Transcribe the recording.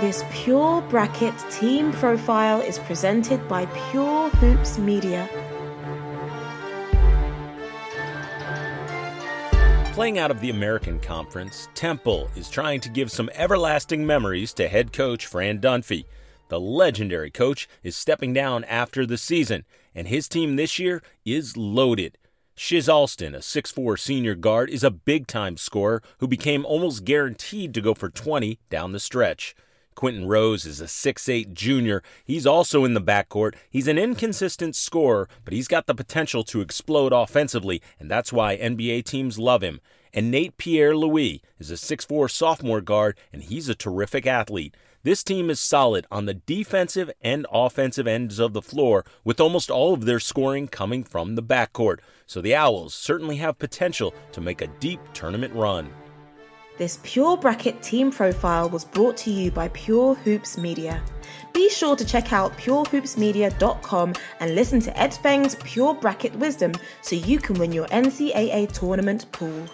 This Pure Bracket team profile is presented by Pure Hoops Media. Playing out of the American Conference, Temple is trying to give some everlasting memories to head coach Fran Dunphy. The legendary coach is stepping down after the season, and his team this year is loaded. Shizz Alston, a 6'4 senior guard, is a big time scorer who became almost guaranteed to go for 20 down the stretch. Quinton Rose is a 6'8 junior. He's also in the backcourt. He's an inconsistent scorer, but he's got the potential to explode offensively, and that's why NBA teams love him. And Nate Pierre Louis is a 6'4 sophomore guard, and he's a terrific athlete. This team is solid on the defensive and offensive ends of the floor, with almost all of their scoring coming from the backcourt. So the Owls certainly have potential to make a deep tournament run. This Pure Bracket team profile was brought to you by Pure Hoops Media. Be sure to check out purehoopsmedia.com and listen to Ed Feng's Pure Bracket Wisdom so you can win your NCAA tournament pool.